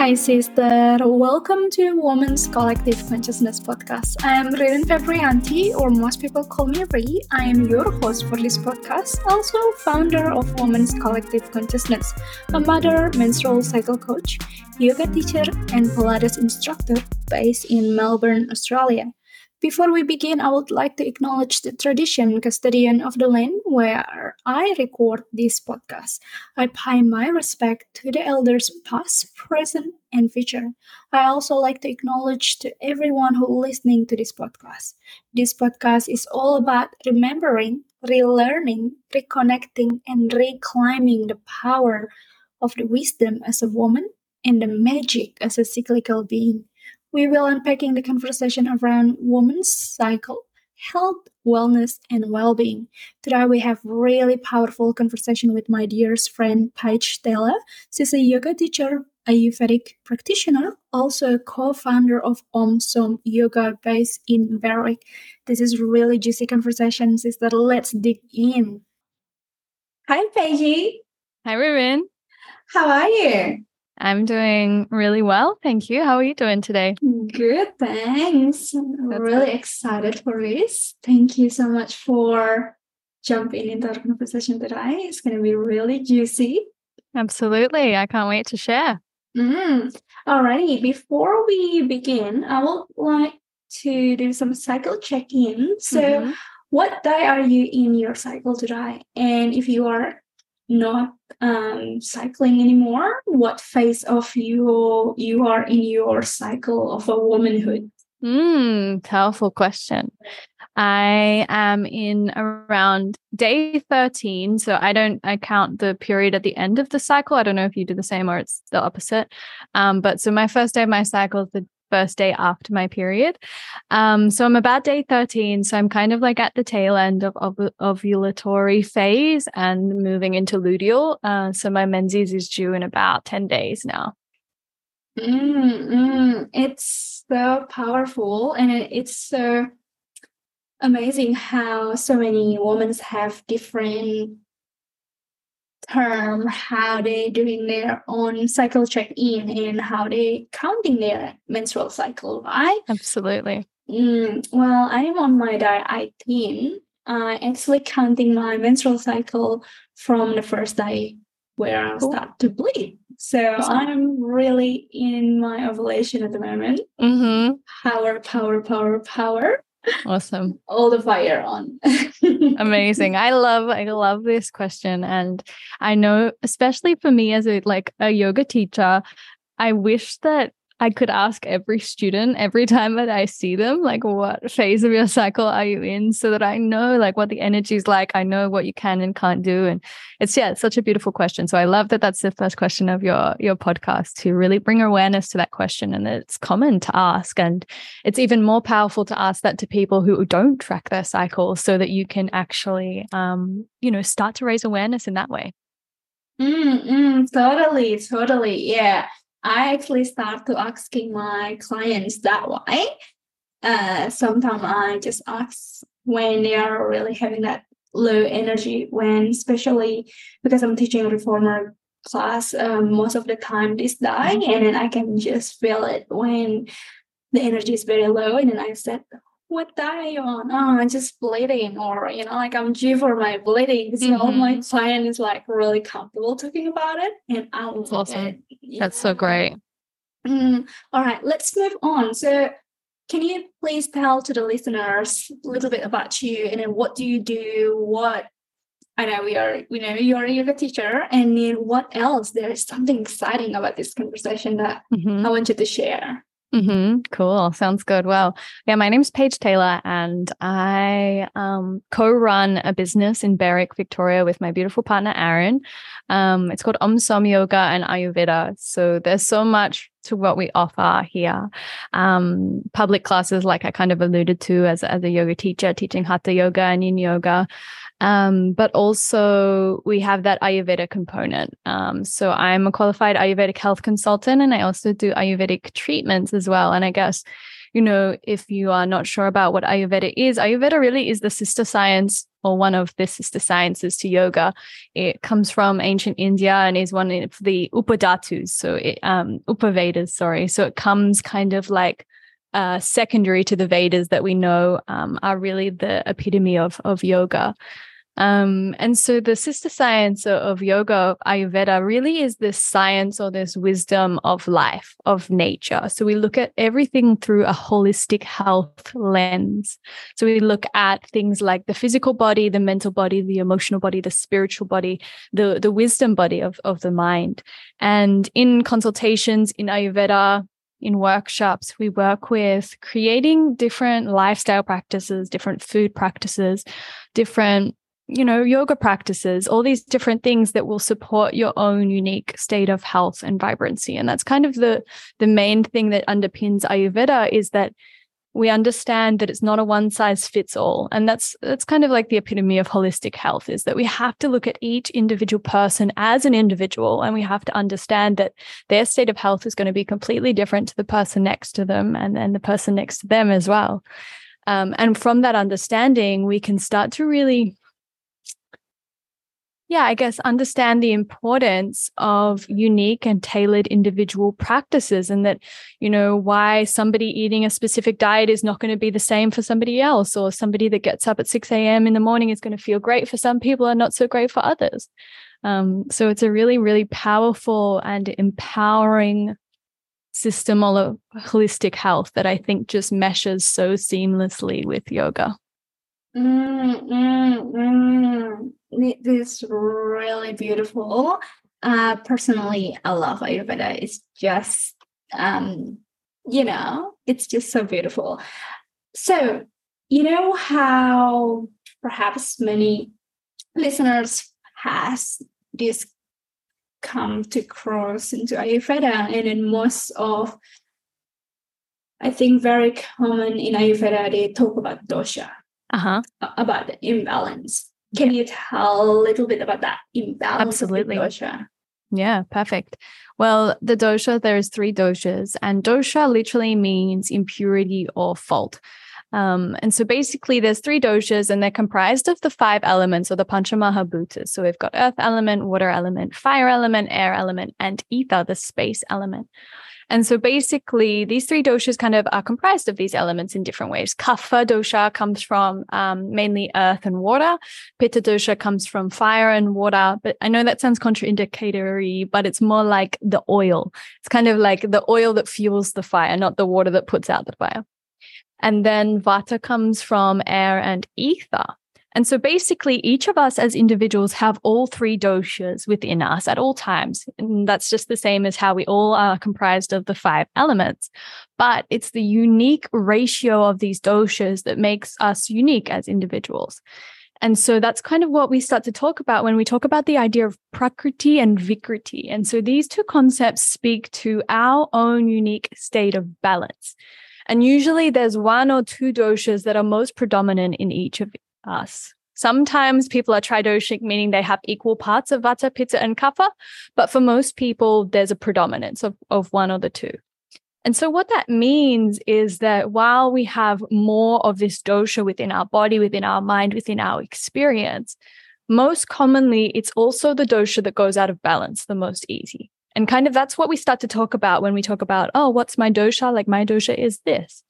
Hi, sister. Welcome to Women's Collective Consciousness podcast. I am Ririn Febrianti, or most people call me Ri. I am your host for this podcast, also founder of Women's Collective Consciousness, a mother, menstrual cycle coach, yoga teacher, and Pilates instructor based in Melbourne, Australia. Before we begin, I would like to acknowledge the tradition custodian of the land where I record this podcast. I pay my respect to the elders past, present, and future. I also like to acknowledge to everyone who listening to this podcast. This podcast is all about remembering, relearning, reconnecting, and reclaiming the power of the wisdom as a woman and the magic as a cyclical being we will unpacking the conversation around women's cycle, health, wellness, and well-being. Today we have really powerful conversation with my dearest friend Paige Taylah. She's a yoga teacher, Ayurvedic practitioner, also a co-founder of Om Som Yoga based in Berwick. This is really juicy conversation, sister. Let's dig in. Hi, Paige. Hi, Ririn. How are you? I'm doing really well. Thank you. How are you doing today? Good, thanks. I'm really excited for this. Thank you so much for jumping into our conversation today. It's going to be really juicy. Absolutely. I can't wait to share. Mm. Alrighty. Before we begin, I would like to do some cycle check in. So, mm-hmm. what day are you in your cycle today? And if you are not um, cycling anymore? What phase of you you are in your cycle of a womanhood? Hmm, powerful question. I am in around day 13. So I don't I count the period at the end of the cycle. I don't know if you do the same or it's the opposite. Um, but so my first day of my cycle is the first day after my period. Um, so I'm about day 13. So I'm kind of like at the tail end of, ovulatory phase and moving into luteal. Uh, so my menses is due in about 10 days now. Mm, It's so powerful and it's so amazing how so many women have different term how they doing their own cycle check-in and how they counting their menstrual cycle right? Absolutely. Mm, well i'm on my day 18 i actually counting my menstrual cycle from the first day where i start to bleed. So i'm really in my ovulation at the moment. Mm-hmm. power power power power Awesome. All the fire on. Amazing. I love I love this question and I know especially for me as a like a yoga teacher, I wish that I could ask every student every time that I see them, like, what phase of your cycle are you in? So that I know, like, what the energy is like. I know what you can and can't do. And it's, yeah, it's such a beautiful question. So I love that that's the first question of your, your podcast to really bring awareness to that question and it's common to ask. And it's even more powerful to ask that to people who don't track their cycle so that you can actually, um, you know, start to raise awareness in that way. Mm, mm, totally, totally. Yeah. I actually start to asking my clients that way. Uh, sometimes I just ask when they are really having that low energy, when especially because I'm teaching a reformer class um, most of the time this day, mm-hmm. and then I can just feel it when the energy is very low, and then I said, what diet are you on? Oh, I'm just bleeding, or you know, like I'm due for my bleeding. So mm-hmm. my client is like really comfortable talking about it, and I love awesome. it. That's so great. Mm, all right, let's move on. So, can you please tell to the listeners a little bit about you, and then what do you do? What I know we are, you know, you're a yoga teacher, and then what else? There is something exciting about this conversation that mm-hmm. I want you to share. Mm-hmm. Cool. Sounds good. Well, yeah, my name's Paige Taylah, and I um, co-run a business in Berwick, Victoria, with my beautiful partner Aaron. Um, it's called Om Som Yoga and Ayurveda. So there's so much to what we offer here. Um, public classes, like I kind of alluded to, as as a yoga teacher, teaching Hatha Yoga and Yin Yoga. Um, but also we have that Ayurveda component. Um, so I'm a qualified Ayurvedic health consultant and I also do Ayurvedic treatments as well. And I guess, you know, if you are not sure about what Ayurveda is, Ayurveda really is the sister science or one of the sister sciences to yoga. It comes from ancient India and is one of the Upadhatus, so it, um, Upavedas, sorry. So it comes kind of like uh, secondary to the Vedas that we know um, are really the epitome of of yoga. Um, and so the sister science of yoga, Ayurveda, really is this science or this wisdom of life, of nature. So we look at everything through a holistic health lens. So we look at things like the physical body, the mental body, the emotional body, the spiritual body, the, the wisdom body of, of the mind. And in consultations in Ayurveda, in workshops, we work with creating different lifestyle practices, different food practices, different you know, yoga practices, all these different things that will support your own unique state of health and vibrancy. And that's kind of the the main thing that underpins Ayurveda is that we understand that it's not a one size fits all. And that's that's kind of like the epitome of holistic health is that we have to look at each individual person as an individual and we have to understand that their state of health is going to be completely different to the person next to them and then the person next to them as well. Um, and from that understanding, we can start to really yeah, I guess understand the importance of unique and tailored individual practices and that, you know, why somebody eating a specific diet is not going to be the same for somebody else, or somebody that gets up at 6 a.m. in the morning is going to feel great for some people and not so great for others. Um, so it's a really, really powerful and empowering system of holistic health that I think just meshes so seamlessly with yoga. Mm, mm, mm. This really beautiful. Uh, personally, I love Ayurveda. It's just, um, you know, it's just so beautiful. So, you know how perhaps many listeners has this come to cross into Ayurveda, and in most of, I think, very common in Ayurveda, they talk about dosha uh-huh. about the imbalance. Can you tell a little bit about that imbalance? Absolutely. dosha? Yeah, perfect. Well, the dosha, there's three doshas, and dosha literally means impurity or fault. Um, and so basically, there's three doshas, and they're comprised of the five elements or the Panchamahabhutas. So we've got earth element, water element, fire element, air element, and ether, the space element. And so basically, these three doshas kind of are comprised of these elements in different ways. Kapha dosha comes from um, mainly earth and water. Pitta dosha comes from fire and water. But I know that sounds contraindicatory, but it's more like the oil. It's kind of like the oil that fuels the fire, not the water that puts out the fire. And then vata comes from air and ether. And so basically, each of us as individuals have all three doshas within us at all times. And that's just the same as how we all are comprised of the five elements. But it's the unique ratio of these doshas that makes us unique as individuals. And so that's kind of what we start to talk about when we talk about the idea of prakriti and vikriti. And so these two concepts speak to our own unique state of balance. And usually there's one or two doshas that are most predominant in each of us. Sometimes people are tridoshic, meaning they have equal parts of vata, pitta, and kapha. But for most people, there's a predominance of, of one or the two. And so, what that means is that while we have more of this dosha within our body, within our mind, within our experience, most commonly it's also the dosha that goes out of balance the most easy. And kind of that's what we start to talk about when we talk about, oh, what's my dosha? Like, my dosha is this.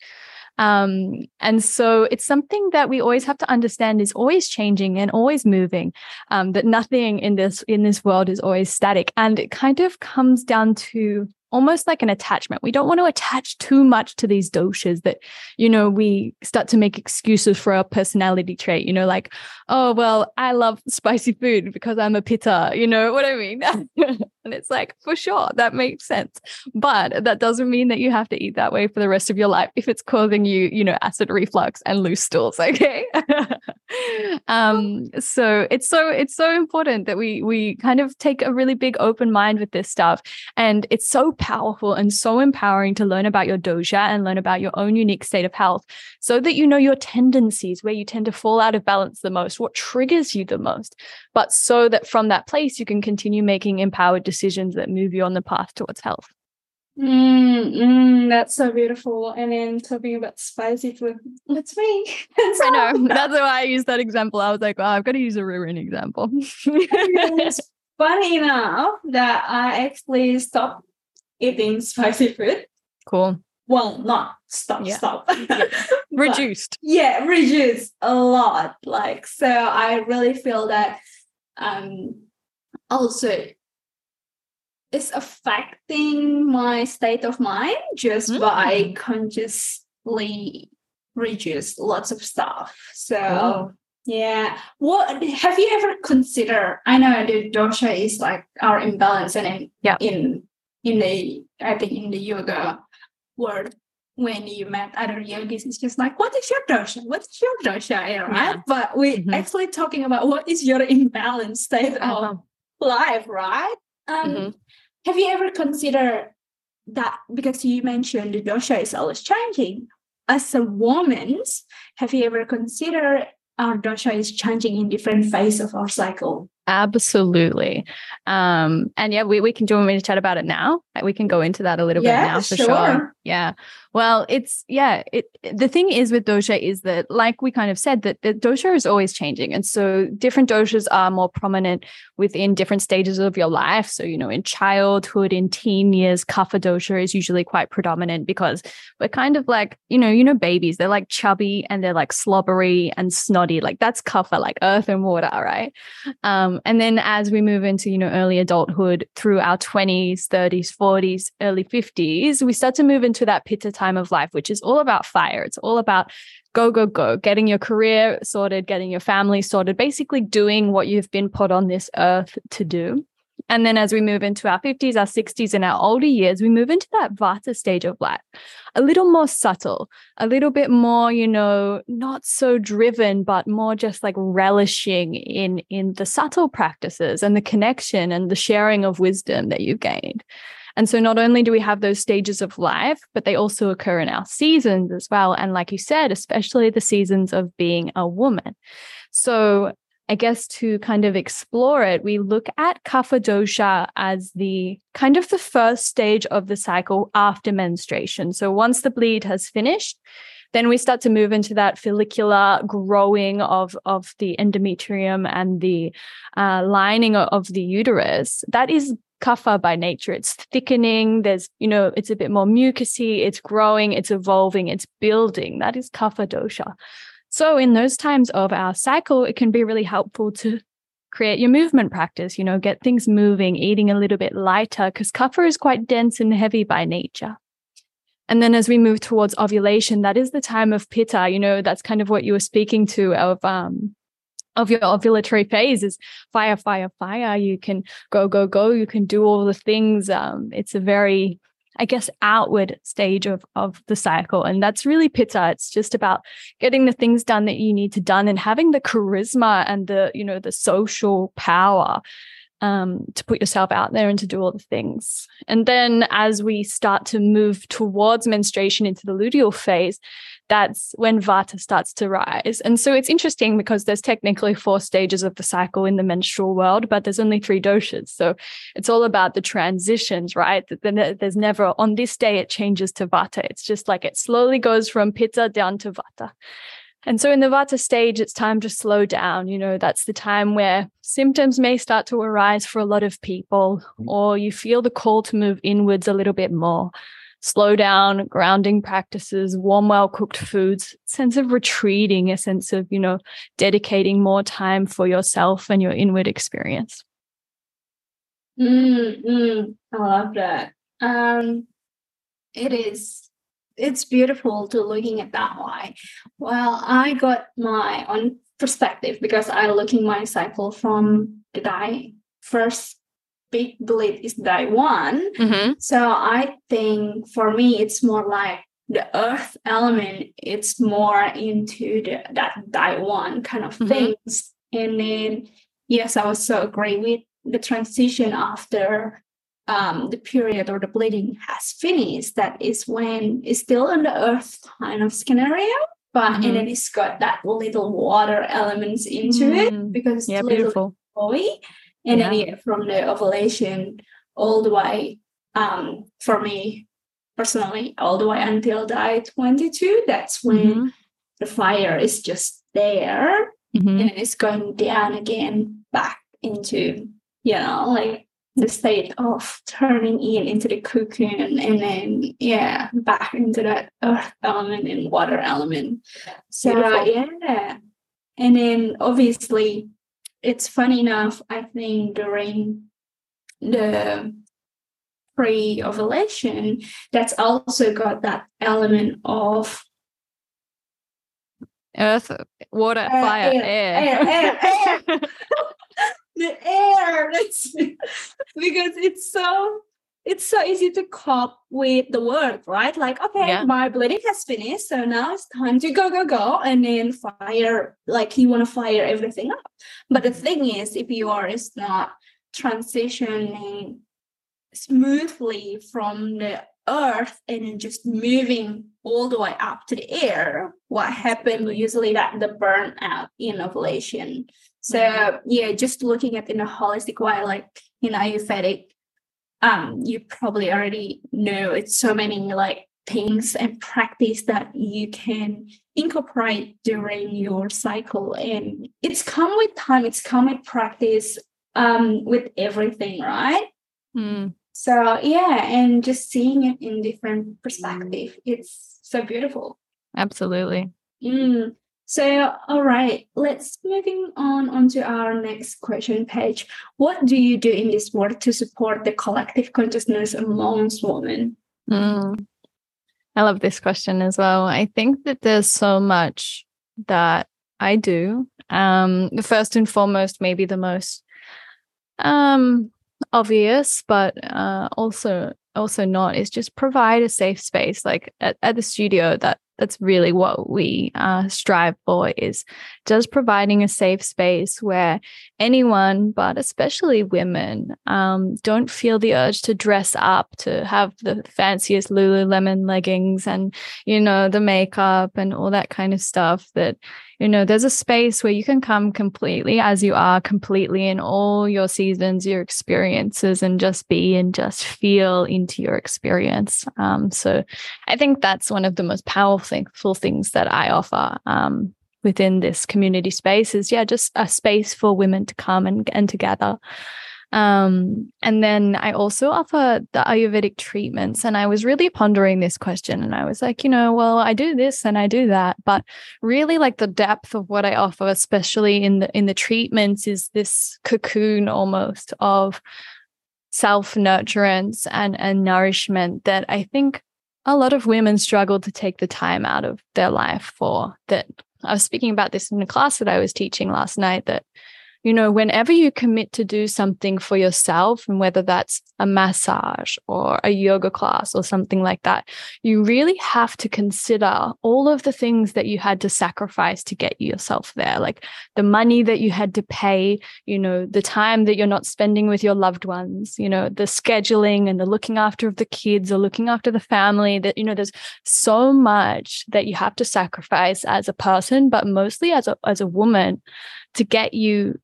Um, and so it's something that we always have to understand is always changing and always moving. Um, that nothing in this in this world is always static, and it kind of comes down to almost like an attachment. We don't want to attach too much to these doshas that, you know, we start to make excuses for our personality trait, you know, like, oh, well, I love spicy food because I'm a pitta, you know what I mean? and it's like, for sure, that makes sense. But that doesn't mean that you have to eat that way for the rest of your life if it's causing you, you know, acid reflux and loose stools. Okay. um, so it's so, it's so important that we, we kind of take a really big open mind with this stuff. And it's so powerful and so empowering to learn about your dosha and learn about your own unique state of health so that you know your tendencies, where you tend to fall out of balance the most, what triggers you the most. But so that from that place, you can continue making empowered decisions that move you on the path towards health. Mm, mm, that's so beautiful. And then talking about spicy food, that's me. That's I know. That's why I used that example. I was like, well, I've got to use a Ririn example. it's funny enough that I actually stopped eating spicy food. Cool. Well, not stop, Yeah. stop. Reduced. yeah reduced a lot like so i really feel that um also it's affecting my state of mind just by consciously reduce lots of stuff so Cool. yeah what have you ever considered i know the dosha is like our imbalance and in Yeah. in in the i think in the yoga world when you met other yogis, it's just like, what is your dosha? What is your dosha? Yeah, Right? Yeah. But we're Mhm. actually talking about what is your imbalance state of Uh-huh. life, right? Um, Mhm. Have you ever considered that because you mentioned the dosha is always changing? As a woman, have you ever considered our dosha is changing in different phase of our cycle? Absolutely. Um, and yeah, we, we can do you want me to chat about it now. We can go into that a little Yeah, bit now for sure. sure. Yeah. Well, it's yeah, it the thing is with dosha is that like we kind of said that the dosha is always changing. And so different doshas are more prominent within different stages of your life. So, you know, in childhood, in teen years, kapha dosha is usually quite predominant because we're kind of like, you know, you know, babies, they're like chubby and they're like slobbery and snotty. Like that's kapha, like earth and water, right? Um, and then as we move into, you know, early adulthood through our 20s, 30s, 40s, early 50s, we start to move into that pitta time of life, which is all about fire. It's all about go, go, go, getting your career sorted, getting your family sorted, basically doing what you've been put on this earth to do. And then as we move into our 50s, our 60s, and our older years, we move into that vata stage of life, a little more subtle, a little bit more, you know, not so driven, but more just like relishing in in the subtle practices and the connection and the sharing of wisdom that you've gained. And so not only do we have those stages of life, but they also occur in our seasons as well. And like you said, especially the seasons of being a woman. So I guess to kind of explore it, we look at kapha dosha as the kind of the first stage of the cycle after menstruation. So once the bleed has finished, then we start to move into that follicular growing of, of the endometrium and the uh, lining of the uterus. That is kapha by nature. It's thickening. There's, you know, it's a bit more mucousy. It's growing. It's evolving. It's building. That is kapha dosha. So in those times of our cycle, it can be really helpful to create your movement practice, you know, get things moving, eating a little bit lighter because kapha is quite dense and heavy by nature. And then as we move towards ovulation, that is the time of pitta, you know, that's kind of what you were speaking to of um of your ovulatory phase is fire, fire, fire. You can go, go, go. You can do all the things. Um, it's a very I guess, outward stage of, of the cycle. And that's really pitta. It's just about getting the things done that you need to done and having the charisma and the, you know, the social power um, to put yourself out there and to do all the things. And then as we start to move towards menstruation into the luteal phase, that's when vata starts to rise. And so it's interesting because there's technically four stages of the cycle in the menstrual world, but there's only three doshas. So it's all about the transitions, right? There's never on this day it changes to vata. It's just like it slowly goes from pitta down to vata. And so in the vata stage, it's time to slow down. You know, that's the time where symptoms may start to arise for a lot of people, mm-hmm. or you feel the call to move inwards a little bit more. Slow down, grounding practices, warm, well cooked foods, sense of retreating, a sense of, you know, dedicating more time for yourself and your inward experience. Mm, mm, I love that. Um, it is. It's beautiful to looking at that way. Well, I got my own perspective because I looking my cycle from the day first big bleed is day one. Mm-hmm. So I think for me it's more like the earth element. It's more into the that day one kind of Mhm. things. And then yes, I also agree with the transition after um, the period or the bleeding has finished. That is when it's still in the earth kind of scenario, but Mhm. and then it's got that little water elements into it Mm. because it's Yeah, little beautiful. boy. And then Yeah. yeah, from the ovulation all the way um, for me personally, all the way until I 22, that's when mm-hmm. the fire is just there mm-hmm. and it's going down again back into, you know, like the state of turning in into the cocoon and then yeah back into that earth element and water element so Beautiful. yeah and then obviously it's funny enough i think during the pre-ovulation that's also got that element of earth water uh, fire air, air. air, air the air. That's because it's so it's so easy to cope with the word, right? Like, okay, yeah. my bleeding has finished, so now it's time to go, go, go, and then fire. Like you want to fire everything up. But the thing is, if you are is not transitioning smoothly from the earth and then just moving all the way up to the air, what happened usually that the burnout in ovulation so mm-hmm. yeah, just looking at in a holistic way, like in Ayurvedic, um, you probably already know it's so many like things and practice that you can incorporate during your cycle. And it's come with time, it's come with practice um with everything, right? Mm. So yeah, and just seeing it in different perspective, it's so beautiful. Absolutely. Mm. So, all right, let's moving on onto our next question Paige. What do you do in this work to support the collective consciousness amongst women? Mm. I love this question as well. I think that there's so much that I do. Um, first and foremost, maybe the most um, obvious, but uh, also also not is just provide a safe space like at, at the studio that that's really what we uh, strive for is just providing a safe space where anyone but especially women um, don't feel the urge to dress up to have the fanciest lululemon leggings and you know the makeup and all that kind of stuff that you know there's a space where you can come completely as you are completely in all your seasons your experiences and just be and just feel into your experience. Um, so i think that's one of the most powerful things that i offer um, within this community space is yeah just a space for women to come and, and together um, and then I also offer the Ayurvedic treatments. And I was really pondering this question and I was like, you know, well, I do this and I do that. But really like the depth of what I offer, especially in the in the treatments, is this cocoon almost of self-nurturance and, and nourishment that I think a lot of women struggle to take the time out of their life for that. I was speaking about this in a class that I was teaching last night that you know, whenever you commit to do something for yourself, and whether that's a massage or a yoga class or something like that, you really have to consider all of the things that you had to sacrifice to get yourself there, like the money that you had to pay, you know, the time that you're not spending with your loved ones, you know, the scheduling and the looking after of the kids or looking after the family. That, you know, there's so much that you have to sacrifice as a person, but mostly as a, as a woman to get you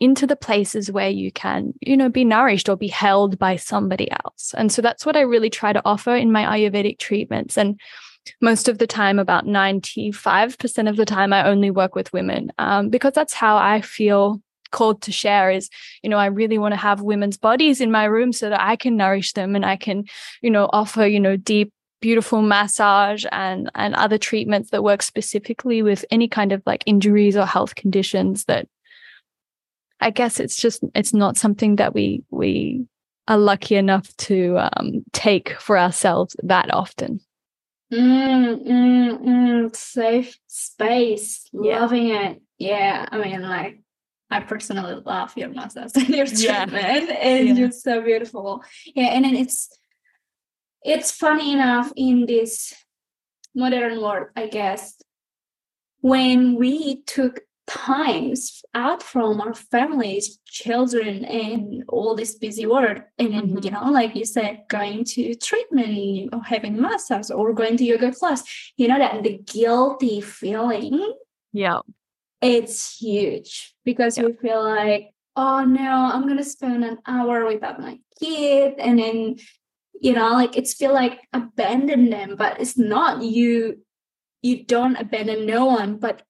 into the places where you can, you know, be nourished or be held by somebody else. And so that's what I really try to offer in my Ayurvedic treatments. And most of the time, about 95% of the time, I only work with women um, because that's how I feel called to share is you know i really want to have women's bodies in my room so that i can nourish them and i can you know offer you know deep beautiful massage and and other treatments that work specifically with any kind of like injuries or health conditions that I guess it's just it's not something that we we are lucky enough to um, take for ourselves that often. Mm, mm, mm, safe space, yeah. loving it. Yeah, I mean, like I personally love your massage and your treatment. Yeah. It's yeah. just so beautiful. Yeah, and then it's it's funny enough in this modern world, I guess, when we took times out from our families, children, and all this busy work. And then, mm-hmm. you know, like you said, going to treatment or having massage or going to yoga class, you know, that the guilty feeling. Yeah. It's huge because yeah. we feel like, oh no, I'm gonna spend an hour without my kid. And then you know like it's feel like abandon them but it's not you you don't abandon no one but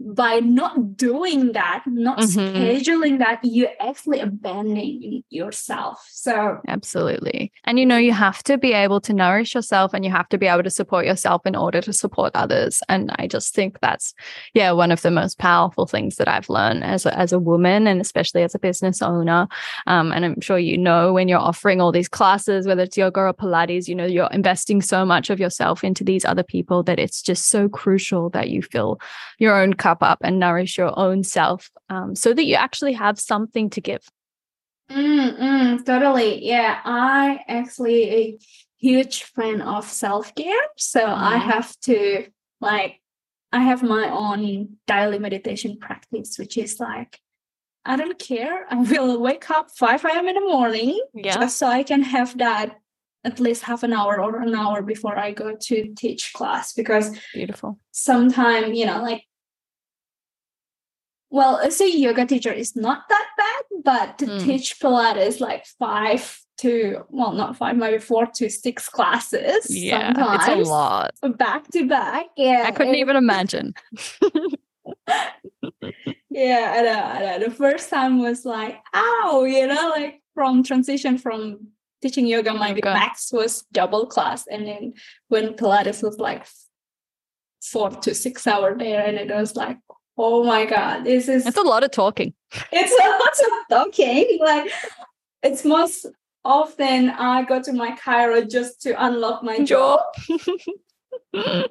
by not doing that, not mm-hmm. scheduling that, you're actually abandoning yourself. So, absolutely. And you know, you have to be able to nourish yourself and you have to be able to support yourself in order to support others. And I just think that's, yeah, one of the most powerful things that I've learned as a, as a woman and especially as a business owner. Um, and I'm sure you know when you're offering all these classes, whether it's yoga or Pilates, you know, you're investing so much of yourself into these other people that it's just so crucial that you fill your own cup cup up and nourish your own self um, so that you actually have something to give. Mm, mm, totally. Yeah. I actually a huge fan of self-care. So mm. I mm-hmm. have to like I have my own daily meditation practice, which is like I don't care. I will wake up 5 a.m. in the morning yeah. just so I can have that at least half an hour or an hour before I go to teach class because beautiful. Sometimes, you know, like well, as a yoga teacher, it's not that bad, but to mm. teach Pilates like five to well, not five, maybe four to six classes. Yeah, it's a lot. Back to back. Yeah. I couldn't even imagine. yeah, I know, I know. The first time was like, ow, you know, like from transition from teaching yoga, my yoga. max was double class. And then when Pilates was like four to six hour there, and it was like, oh my god this is it's a lot of talking. It's a lot of talking like it's most often i go to my chiro just to unlock my jaw i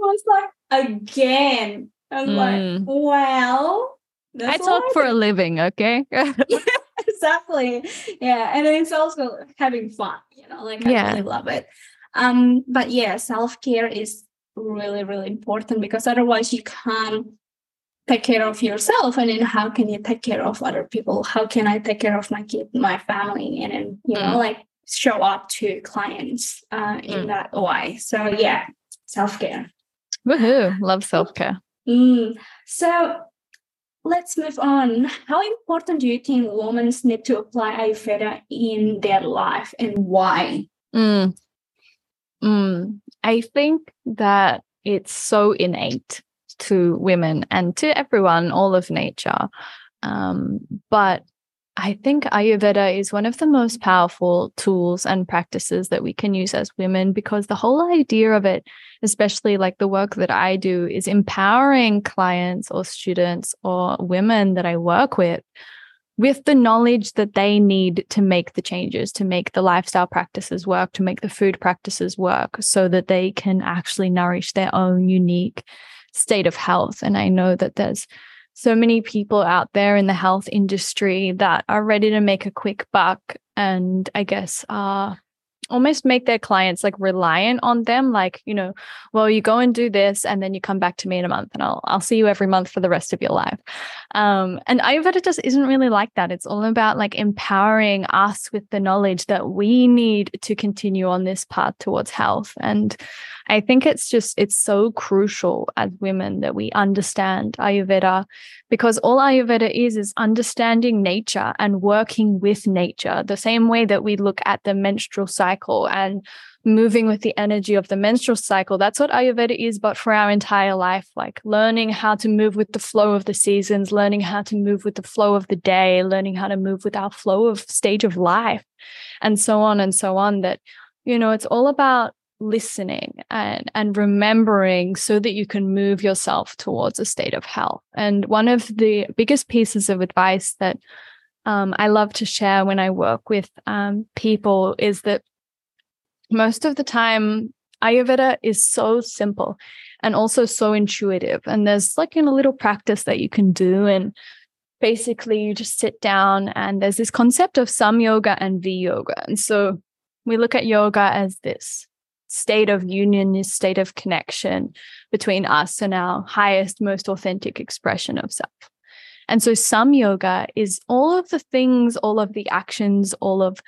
was like again i was mm. like well i talk for a living okay? Yeah, exactly yeah and it's also having fun you know like i yeah. really love it. Um but yeah self-care is really really important because otherwise you can't take care of yourself and then how can you take care of other people how can i take care of my kid my family and then you mm. know like show up to clients uh, in mm. that way so yeah self-care Woohoo! Love self-care. Mm. So let's move on. How important do you think women need to apply Ayurveda in their life and why? Mm. I think that it's so innate to women and to everyone, all of nature. Um, but I think Ayurveda is one of the most powerful tools and practices that we can use as women because the whole idea of it, especially like the work that I do, is empowering clients or students or women that I work with with the knowledge that they need to make the changes, to make the lifestyle practices work, to make the food practices work, so that they can actually nourish their own unique state of health. And I know that there's so many people out there in the health industry that are ready to make a quick buck and I guess are almost make their clients like reliant on them like you know well you go and do this and then you come back to me in a month and i'll i'll see you every month for the rest of your life. Um and ayurveda just isn't really like that. It's all about like empowering us with the knowledge that we need to continue on this path towards health. And i think it's just it's so crucial as women that we understand ayurveda because all ayurveda is is understanding nature and working with nature. The same way that we look at the menstrual cycle cycle and moving with the energy of the menstrual cycle. That's what Ayurveda is, but for our entire life, like learning how to move with the flow of the seasons, learning how to move with the flow of the day, learning how to move with our flow of stage of life, and so on and so on. That, you know, it's all about listening and and remembering so that you can move yourself towards a state of health and one of the biggest pieces of advice that um, I love to share when I work with um, people is that most of the time ayurveda is so simple and also so intuitive. And there's like a little practice that you can do. And basically you just sit down and there's this concept of sam yoga and v yoga. And so we look at yoga as this state of union this state of connection between us and our highest most authentic expression of self. And so sam yoga is all of the things all of the actions all of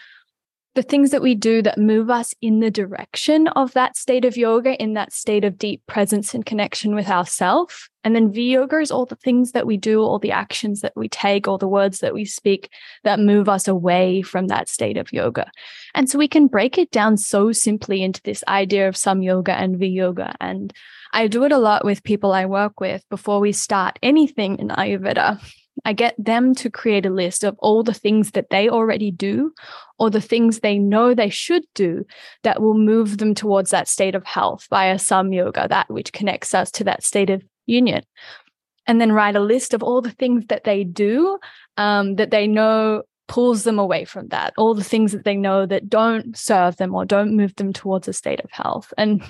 the things that we do that move us in the direction of that state of yoga, in that state of deep presence and connection with ourself. And then V yoga is all the things that we do, all the actions that we take, all the words that we speak that move us away from that state of yoga. And so we can break it down so simply into this idea of sam yoga and V yoga. And I do it a lot with people I work with before we start anything in Ayurveda. I get them to create a list of all the things that they already do or the things they know they should do that will move them towards that state of health via sam yoga, that which connects us to that state of union. And then write a list of all the things that they do um, that they know pulls them away from that, all the things that they know that don't serve them or don't move them towards a state of health. And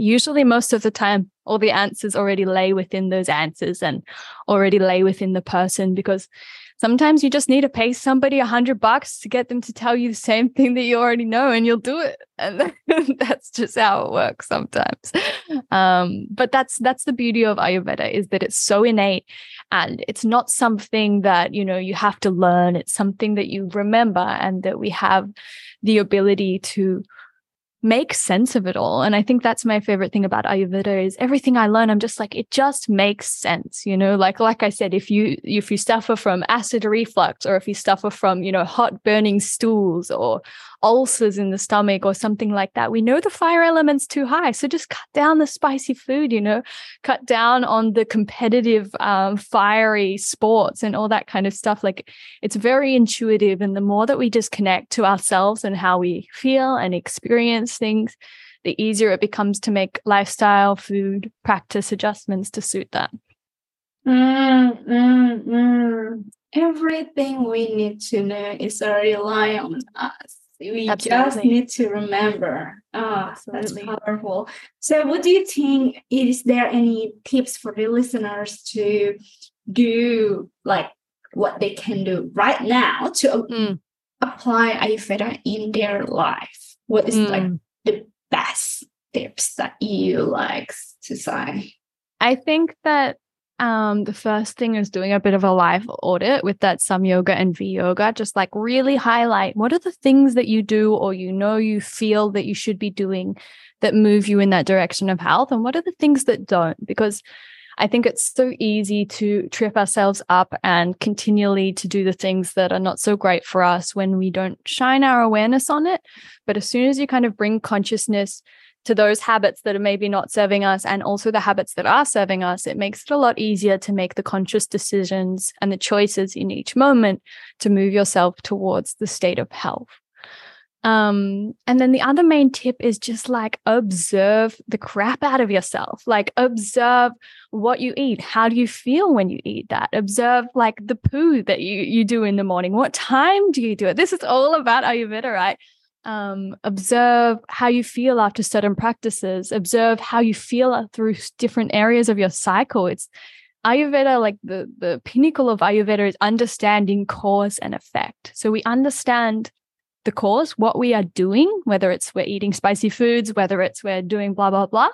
usually most of the time all the answers already lay within those answers and already lay within the person because sometimes you just need to pay somebody a hundred bucks to get them to tell you the same thing that you already know and you'll do it. And that's just how it works sometimes. Um, but that's that's the beauty of ayurveda is that it's so innate and it's not something that you know you have to learn. It's something that you remember and that we have the ability to make sense of it all. And I think that's my favorite thing about Ayurveda is everything I learn, I'm just like, it just makes sense, you know, like, like I said, if you, if you suffer from acid reflux or if you suffer from, you know, hot burning stools or ulcers in the stomach or something like that, we know the fire element's too high. So just cut down the spicy food, you know, cut down on the competitive, um, fiery sports and all that kind of stuff. Like it's very intuitive. And the more that we just connect to ourselves and how we feel and experience things, the easier it becomes to make lifestyle, food, practice adjustments to suit that. Mm, mm, mm. Everything we need to know is a rely on us we Absolutely. just need to remember. Ah, that's powerful. So, what do you think? Is there any tips for the listeners to do, like what they can do right now to mm. apply Ayurveda in their life? What is mm. like the best tips that you like to say? I think that um, the first thing is doing a bit of a live audit with that sam yoga and V yoga. Just like really highlight what are the things that you do or you know you feel that you should be doing that move you in that direction of health, and what are the things that don't? Because I think it's so easy to trip ourselves up and continually to do the things that are not so great for us when we don't shine our awareness on it. But as soon as you kind of bring consciousness to those habits that are maybe not serving us and also the habits that are serving us, it makes it a lot easier to make the conscious decisions and the choices in each moment to move yourself towards the state of health. Um, and then the other main tip is just like observe the crap out of yourself. Like observe what you eat. How do you feel when you eat that? Observe like the poo that you you do in the morning. What time do you do it? This is all about Ayurveda, right? um, observe how you feel after certain practices observe how you feel through different areas of your cycle it's ayurveda like the the pinnacle of ayurveda is understanding cause and effect so we understand the cause what we are doing whether it's we're eating spicy foods whether it's we're doing blah blah blah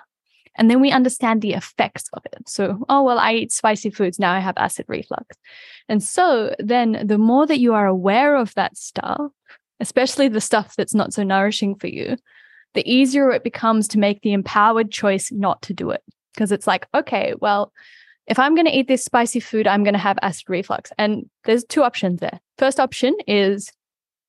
and then we understand the effects of it so oh well i eat spicy foods now i have acid reflux and so then the more that you are aware of that stuff especially the stuff that's not so nourishing for you, the easier it becomes to make the empowered choice not to do it. Because it's like, okay, well, if I'm going to eat this spicy food, I'm going to have acid reflux. And there's two options there. First option is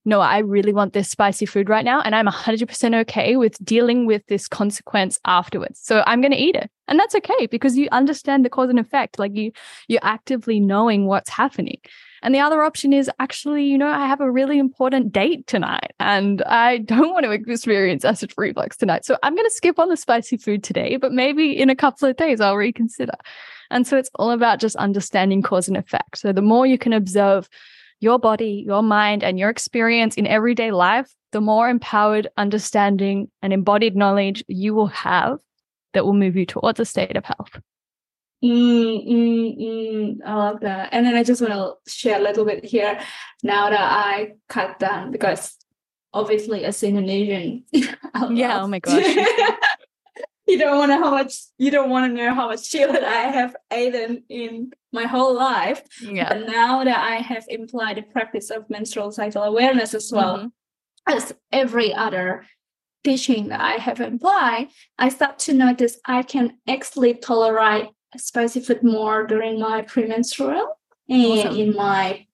no, I really want this spicy food right now. And I'm 100% okay with dealing with this consequence afterwards. So I'm going to eat it. And that's okay because you understand the cause and effect. Like you, you're actively knowing what's happening. And the other option is actually, you know, I have a really important date tonight and I don't want to experience acid reflux tonight. So I'm going to skip on the spicy food today, but maybe in a couple of days I'll reconsider. And so it's all about just understanding cause and effect. So the more you can observe your body, your mind, and your experience in everyday life, the more empowered understanding and embodied knowledge you will have that will move you towards a state of health. Mm, mm, mm. I love that. And then I just want to share a little bit here now that I cut down because obviously as Indonesian, yeah, oh my gosh. you don't want to know how much you don't want to know how much chili I have eaten in my whole life. Yeah. And now that I have implied the practice of menstrual cycle awareness as well, mm-hmm. as every other teaching that I have applied, I start to notice I can actually tolerate spicy food more during my premenstrual and awesome. in my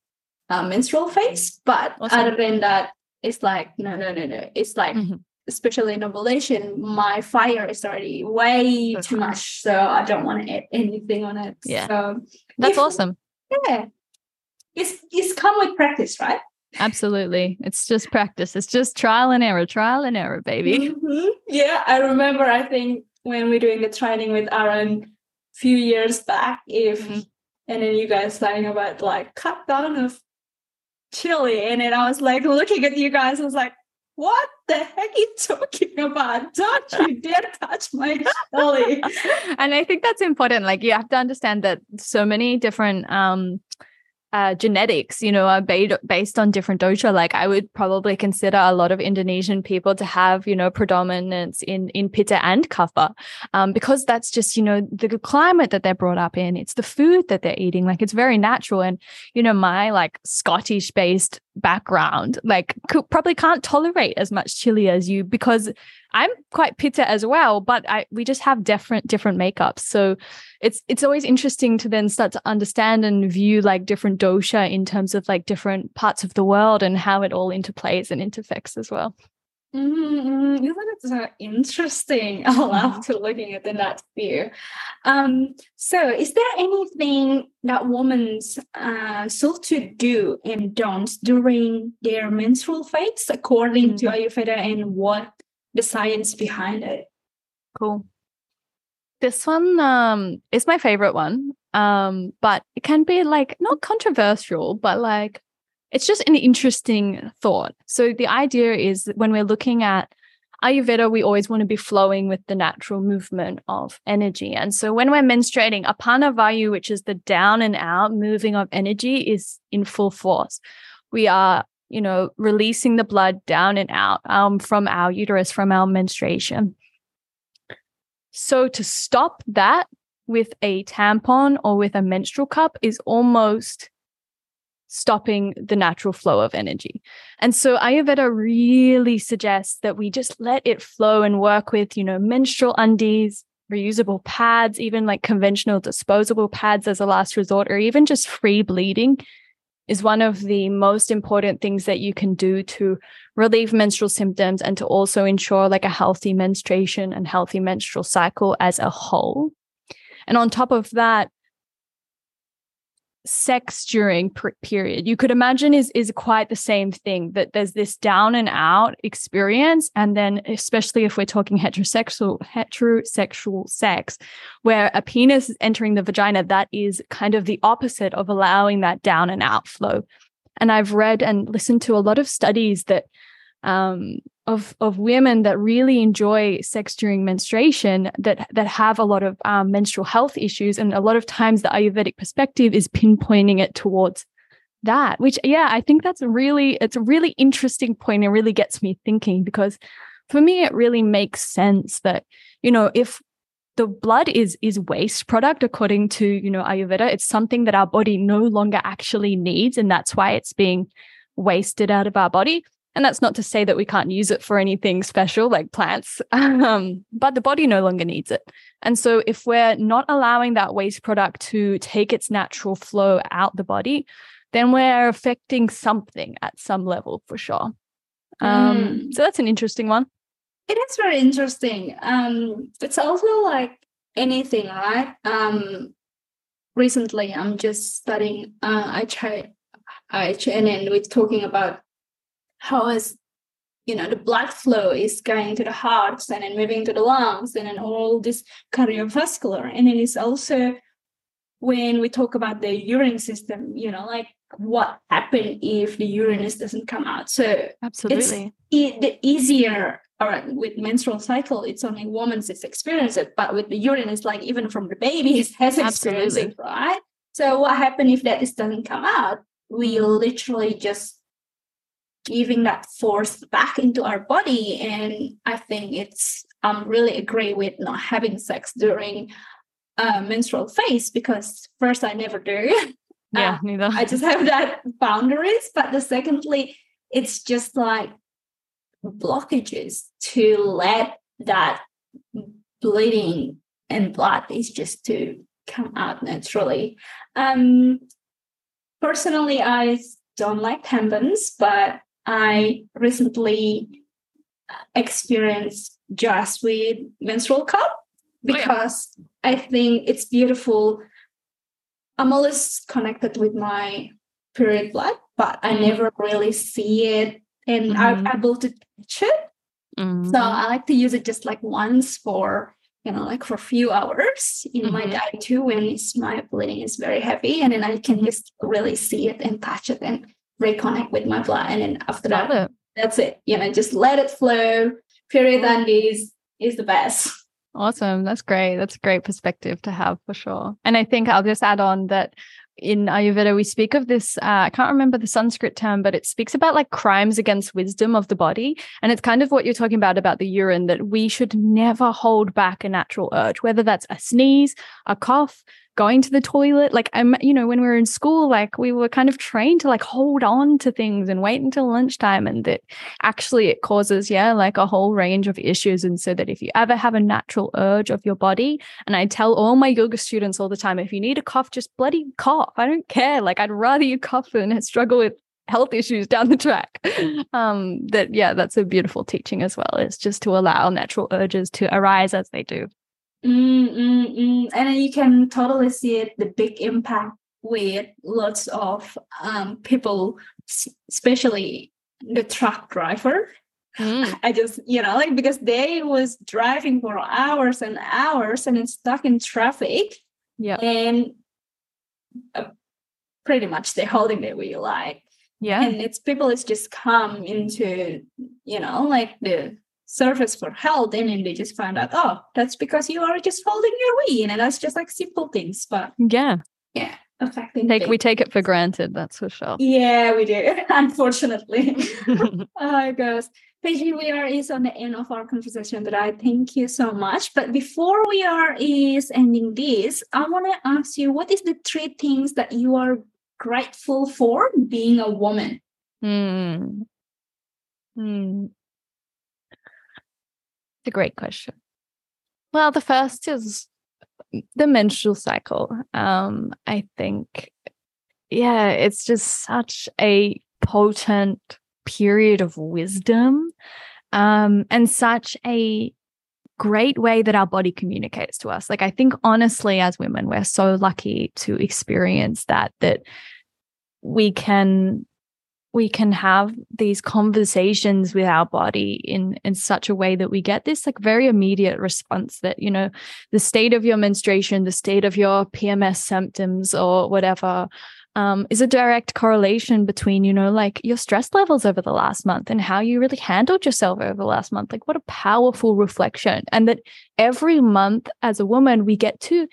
uh, menstrual phase. But awesome. other than that, it's like no, no, no, no. It's like mm-hmm. Especially in ovulation, my fire is already way too much, so I don't want to add anything on it. Yeah, so that's if, awesome. Yeah, it's it's come with practice, right? Absolutely. It's just practice. It's just trial and error, trial and error, baby. Mm-hmm. Yeah, I remember I think when we're doing the training with Aaron a few years back, if mm-hmm. and then you guys saying about like cut down of chili. And then I was like looking at you guys, I was like, what the heck are you talking about? Don't you dare touch my chili. and I think that's important. Like you have to understand that so many different um uh, genetics, you know, are ba- based on different dosha. Like I would probably consider a lot of Indonesian people to have, you know, predominance in in pitta and kapha, um, because that's just, you know, the climate that they're brought up in. It's the food that they're eating. Like it's very natural. And you know, my like Scottish based background, like could, probably can't tolerate as much chili as you because I'm quite pitta as well, but I we just have different different makeups. So it's it's always interesting to then start to understand and view like different dosha in terms of like different parts of the world and how it all interplays and interfects as well. Mm-hmm. Isn't it so interesting? I love to looking at the that view. Um, so, is there anything that women uh, sought to do and don't during their menstrual phase, according mm-hmm. to Ayurveda, and what the science behind it. Cool. This one um is my favorite one. Um, but it can be like not controversial, but like it's just an interesting thought. So the idea is when we're looking at Ayurveda, we always want to be flowing with the natural movement of energy. And so when we're menstruating, Apana Vayu, which is the down and out moving of energy, is in full force. We are you know, releasing the blood down and out um, from our uterus, from our menstruation. So to stop that with a tampon or with a menstrual cup is almost stopping the natural flow of energy. And so Ayurveda really suggests that we just let it flow and work with, you know, menstrual undies, reusable pads, even like conventional disposable pads as a last resort, or even just free bleeding is one of the most important things that you can do to relieve menstrual symptoms and to also ensure like a healthy menstruation and healthy menstrual cycle as a whole. And on top of that, sex during period. You could imagine is is quite the same thing that there's this down and out experience and then especially if we're talking heterosexual heterosexual sex where a penis is entering the vagina that is kind of the opposite of allowing that down and out flow. And i've read and listened to a lot of studies that um, of of women that really enjoy sex during menstruation that that have a lot of um, menstrual health issues and a lot of times the ayurvedic perspective is pinpointing it towards that which yeah i think that's a really it's a really interesting point. And really gets me thinking because for me it really makes sense that you know if the blood is is waste product according to you know ayurveda it's something that our body no longer actually needs and that's why it's being wasted out of our body and that's not to say that we can't use it for anything special like plants, um, but the body no longer needs it. And so, if we're not allowing that waste product to take its natural flow out the body, then we're affecting something at some level for sure. Um, mm. So, that's an interesting one. It is very interesting. Um, it's also like anything, right? Um, recently, I'm just studying. Uh, I try, and we're talking about how is you know the blood flow is going to the hearts and then moving to the lungs and then all this cardiovascular. And it is also when we talk about the urine system you know like what happened if the urine doesn't come out. So absolutely. it's the easier all right with menstrual cycle it's only women's it's experience it but with the urine it's like even from the baby it has experienced it right? So what happened if that doesn't come out? We literally just giving that force back into our body. And i think it's i'm really agree with not having sex during uh, menstrual phase because first i never do. Yeah uh, neither. I just have that boundaries. But the secondly it's just like blockages to let that bleeding and blood is just to come out naturally. Um, personally, I don't like tampons, but I recently experienced just with menstrual cup because oh, yeah. I think it's beautiful. I'm always connected with my period blood, but I mm. never really see it and mm-hmm. I'm able to touch it. Mm-hmm. So I like to use it just like once for you know like for a few hours in mm-hmm. my diet too when my bleeding is very heavy and then I can just really see it and touch it and reconnect with my blood and then after Love that it. that's it you know just let it flow period undies is is the best Awesome. That's great. That's a great perspective to have for sure. And I think I'll just add on that in Ayurveda, we speak of this. Uh, I can't remember the Sanskrit term, but it speaks about like crimes against wisdom of the body. And it's kind of what you're talking about about the urine that we should never hold back a natural urge, whether that's a sneeze, a cough, going to the toilet. Like I'm, you know, when we were in school, like we were kind of trained to like hold on to things and wait until lunchtime. And that actually it causes, yeah, like a whole range of issues. And so that if you ever have a natural urge of your body, and I tell all my yoga students all the time, if you need a cough, just bloody cough. I don't care. Like I'd rather you cough than struggle with health issues down the track. Um, that yeah, that's a beautiful teaching as well. Is just to allow natural urges to arise as they do. Mm, mm, mm. And you can totally see it, the big impact with lots of um, people, especially the truck driver. Mm. I just, you know, like because they was driving for hours and hours and stuck in traffic. Yeah. And uh, pretty much they're holding the wheel like. Yeah. And it's people it's just come into, you know, like the surface for health and then they just find out oh that's because you are just folding your wheel and that's just like simple things but yeah. Yeah affecting take, we take it for granted that's for sure. Yeah we do unfortunately. Oh gosh. Paige, we are is on the end of our conversation but i thank you so much. But before we are is ending this i want to ask you what is the three things that you are grateful for being a woman? Hmm. Hmm. It's a great question. Well, the first is the menstrual cycle. Um, I think, yeah, it's just such a potent period of wisdom um, and such a great way that our body communicates to us. Like, I think honestly, as women, we're so lucky to experience that, that we can we can have these conversations with our body in in such a way that we get this like very immediate response that you know the state of your menstruation the state of your pms symptoms or whatever um, is a direct correlation between you know like your stress levels over the last month and how you really handled yourself over the last month. Like what a powerful reflection. And that every month as a woman we get to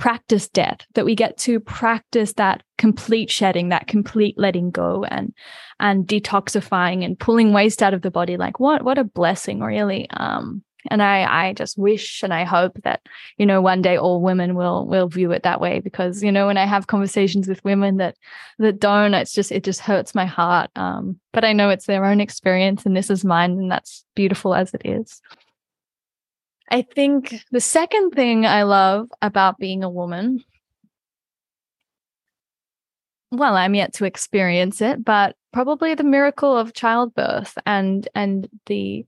practice death, that we get to practice that complete shedding, that complete letting go and and detoxifying and pulling waste out of the body. Like what what a blessing, really. Um, and I I just wish and I hope that you know one day all women will will view it that way because you know when I have conversations with women that that don't it's just it just hurts my heart um but I know it's their own experience and this is mine and that's beautiful as it is I think the second thing I love about being a woman, well, I'm yet to experience it, but probably the miracle of childbirth and and the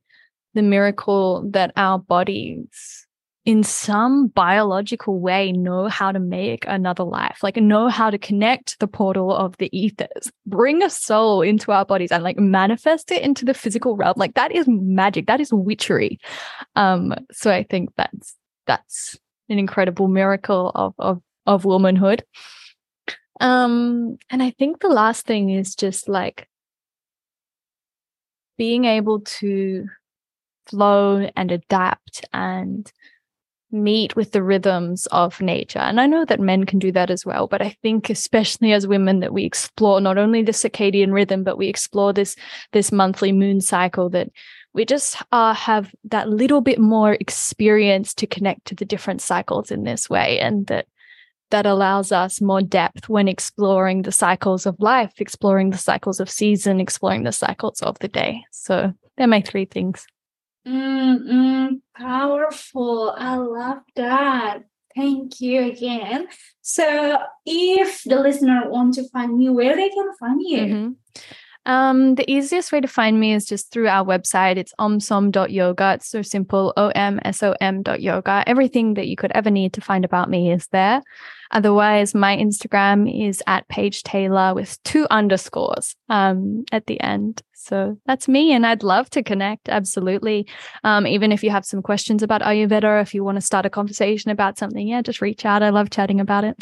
the miracle that our bodies in some biological way know how to make another life, like know how to connect the portal of the ethers, bring a soul into our bodies and like manifest it into the physical realm. Like that is magic. That is witchery. Um, so I think that's that's an incredible miracle of of of womanhood. Um, and I think the last thing is just like being able to flow and adapt and meet with the rhythms of nature. And I know that men can do that as well, but I think especially as women that we explore not only the circadian rhythm, but we explore this this monthly moon cycle that we just uh, have that little bit more experience to connect to the different cycles in this way and that that allows us more depth when exploring the cycles of life exploring the cycles of season exploring the cycles of the day so they're my three things. Mm, powerful. I love that. Thank you again. So, if the listener want to find you, where they can find you? Mm-hmm. Um, the easiest way to find me is just through our website. It's omsom.yoga. It's so simple, O-M-S-O-M.yoga. Everything that you could ever need to find about me is there. Otherwise, my Instagram is at Paige Taylah with two underscores um, at the end. So that's me, and I'd love to connect. Absolutely. Um, even if you have some questions about Ayurveda, if you want to start a conversation about something, yeah, just reach out. I love chatting about it.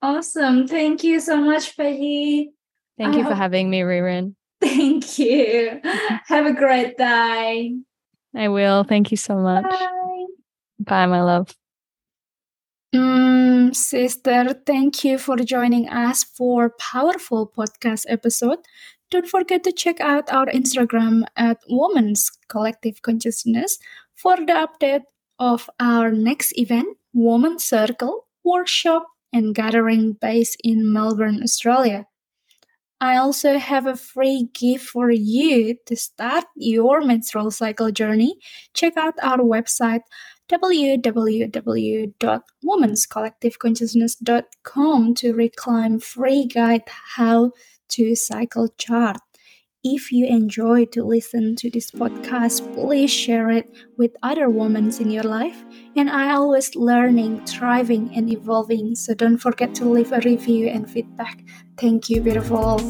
Awesome. Thank you so much, Peggy. Thank you for having me, Ririn. Thank you. Have a great day. I will. Thank you so much. Bye. Bye, my love. Mm, sister, thank you for joining us for powerful podcast episode. Don't forget to check out our Instagram at Women's Collective Consciousness for the update of our next event, Woman Circle workshop and gathering based in Melbourne, Australia. I also have a free gift for you to start your menstrual cycle journey. Check out our website www.womenscollectiveconsciousness.com to reclaim free guide how to cycle chart. If you enjoy to listen to this podcast, please share it with other women in your life. And I always learning, thriving, and evolving. So don't forget to leave a review and feedback. Thank you, beautiful.